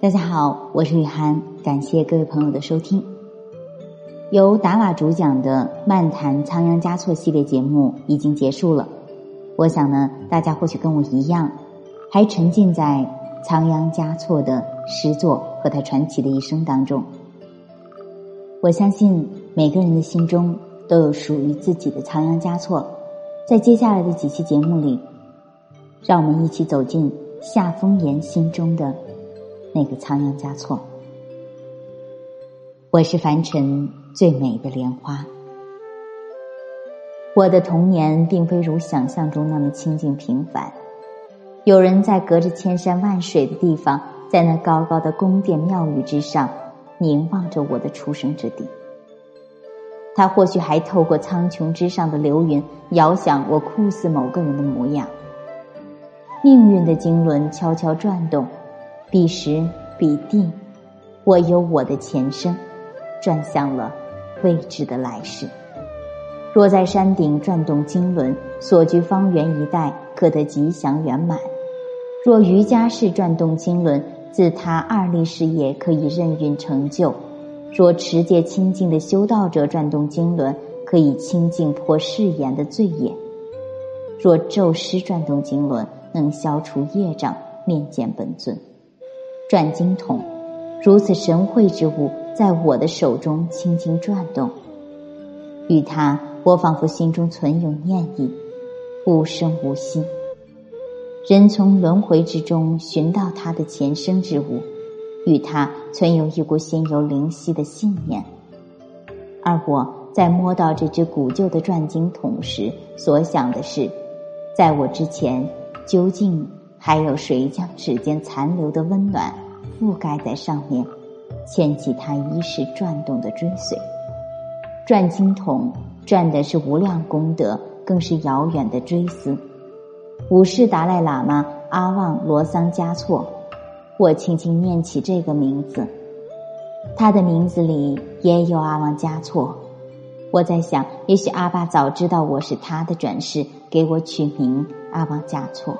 大家好，我是雨涵，感谢各位朋友的收听。由达瓦主讲的《漫谈仓央嘉措》系列节目已经结束了。我想呢，大家或许跟我一样，还沉浸在仓央嘉措的诗作和他传奇的一生当中。我相信每个人的心中都有属于自己的仓央嘉措。在接下来的几期节目里，让我们一起走进夏风言心中的。那个仓央嘉措，我是凡尘最美的莲花。我的童年并非如想象中那么清静平凡，有人在隔着千山万水的地方，在那高高的宫殿庙宇之上，凝望着我的出生之地。他或许还透过苍穹之上的流云，遥想我酷似某个人的模样。命运的经轮悄悄转动。彼时彼地，我有我的前生，转向了未知的来世。若在山顶转动经轮，所居方圆一带可得吉祥圆满；若瑜伽士转动经轮，自他二力事业可以任运成就；若持戒清净的修道者转动经轮，可以清净破誓言的罪业；若咒师转动经轮，能消除业障，面见本尊。转经筒，如此神会之物，在我的手中轻轻转动。与他，我仿佛心中存有念意，无声无息。人从轮回之中寻到他的前生之物，与他存有一股心有灵犀的信念。而我在摸到这只古旧的转经筒时，所想的是，在我之前，究竟？还有谁将指尖残留的温暖覆盖在上面，牵起他一世转动的追随？转经筒转的是无量功德，更是遥远的追思。五世达赖喇嘛阿旺罗桑嘉措，我轻轻念起这个名字，他的名字里也有阿旺嘉措。我在想，也许阿爸早知道我是他的转世，给我取名阿旺嘉措。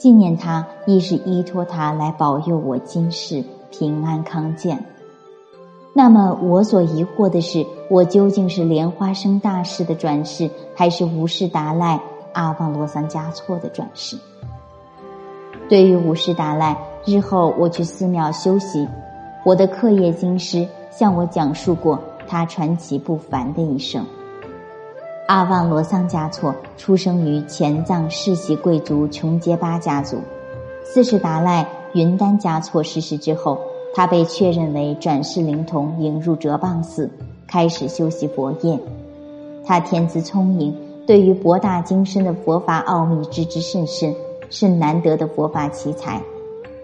纪念他，亦是依托他来保佑我今世平安康健。那么，我所疑惑的是，我究竟是莲花生大师的转世，还是无事达赖阿旺罗桑嘉措的转世？对于无事达赖，日后我去寺庙修习，我的课业经师向我讲述过他传奇不凡的一生。阿旺罗桑嘉措出生于前藏世袭贵族琼杰巴家族。四世达赖云丹嘉措逝世之后，他被确认为转世灵童，引入哲蚌寺，开始修习佛业。他天资聪颖，对于博大精深的佛法奥秘知之甚深，是难得的佛法奇才。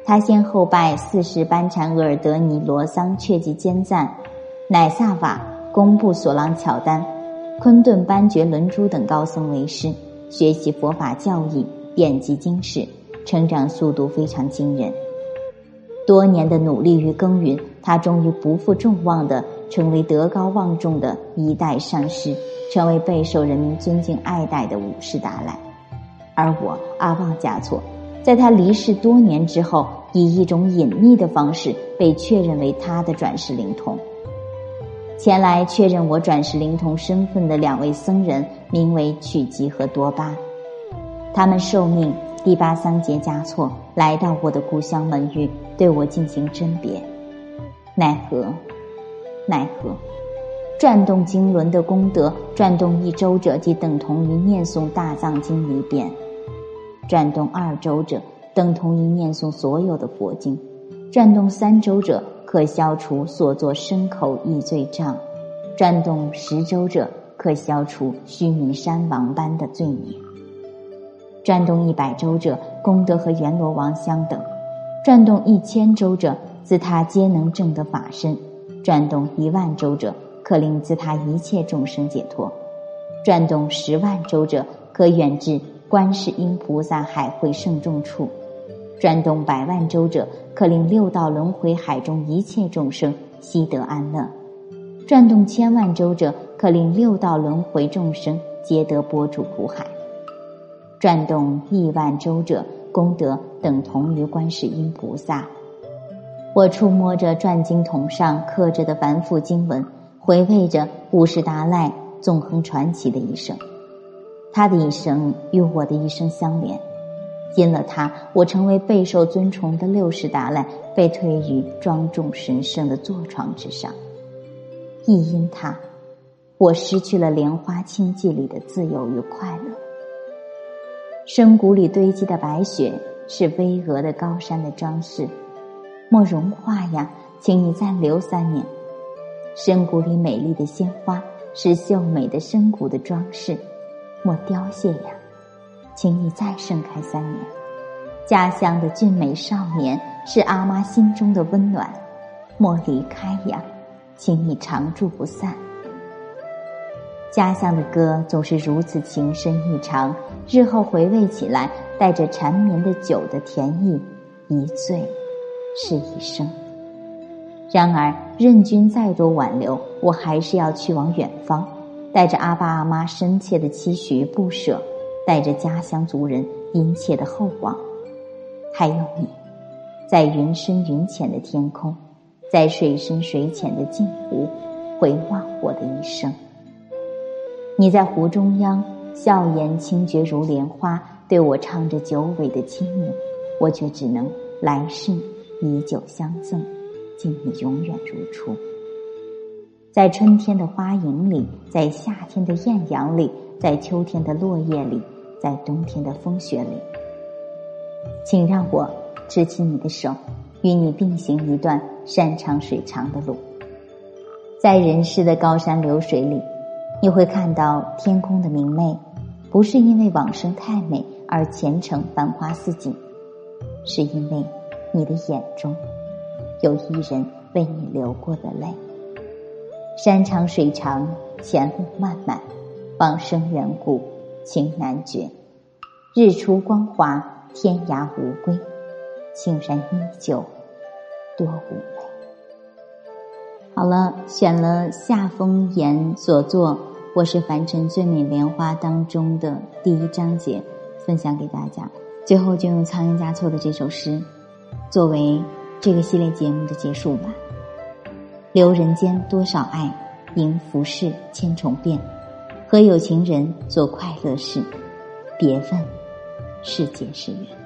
他先后拜四世班禅额尔德尼罗桑确记坚赞、乃萨瓦工布索朗巧丹。昆顿班觉伦珠等高僧为师，学习佛法教义，遍及经世，成长速度非常惊人。多年的努力与耕耘，他终于不负众望的成为德高望重的一代上师，成为备受人民尊敬爱戴的武士达赖。而我阿旺嘉措，在他离世多年之后，以一种隐秘的方式被确认为他的转世灵童。前来确认我转世灵童身份的两位僧人，名为曲吉和多巴。他们受命第八桑杰嘉措来到我的故乡门域，对我进行甄别。奈何，奈何，转动经轮的功德，转动一周者即等同于念诵大藏经一遍；转动二周者，等同于念诵所有的佛经；转动三周者。可消除所作身口意罪障，转动十周者可消除须弥山王般的罪孽；转动一百周者，功德和阎罗王相等；转动一千周者，自他皆能证得法身；转动一万周者，可令自他一切众生解脱；转动十万周者，可远至观世音菩萨海会圣众处。转动百万周者，可令六道轮回海中一切众生悉得安乐；转动千万周者，可令六道轮回众生皆得波主苦海；转动亿万周者，功德等同于观世音菩萨；我触摸着转经筒上刻着的繁复经文，回味着五世达赖纵横传奇的一生。他的一生与我的一生相连，因了他，我成为备受尊崇的六世达赖，被推于庄重神圣的坐床之上；亦因他，我失去了莲花清寂里的自由与快乐。深谷里堆积的白雪是巍峨的高山的装饰。莫融化呀，请你暂留三年。深谷里美丽的鲜花是秀美的深谷的装饰，莫凋谢呀，请你再盛开三年。家乡的俊美少年是阿妈心中的温暖，莫离开呀，请你常驻不散。家乡的歌总是如此情深意长，日后回味起来，带着缠绵的酒的甜意，一醉。是一生。然而，任君再多挽留，我还是要去往远方，带着阿爸阿妈深切的期许不舍，带着家乡族人殷切的厚望，还有你，在云深云浅的天空，在水深水浅的镜湖，回望我的一生。你在湖中央，笑颜清绝如莲花，对我唱着久违的亲昵，我却只能来世。以酒相赠，敬你永远如初。在春天的花影里，在夏天的艳阳里，在秋天的落叶里，在冬天的风雪里，请让我执起你的手，与你并行一段山长水长的路。在人世的高山流水里，你会看到天空的明媚，不是因为往生太美而前程繁花似锦，是因为。你的眼中，有一人为你流过的泪。山长水长，前路漫漫，往生缘故，情难绝。日出光华，天涯无归，青山依旧多妩媚。好了，选了夏风言所作《我是凡尘最美莲花》当中的第一章节，分享给大家。最后就用仓央嘉措的这首诗。作为这个系列节目的结束吧。留人间多少爱，迎浮世千重变。和有情人做快乐事，别问是劫是缘。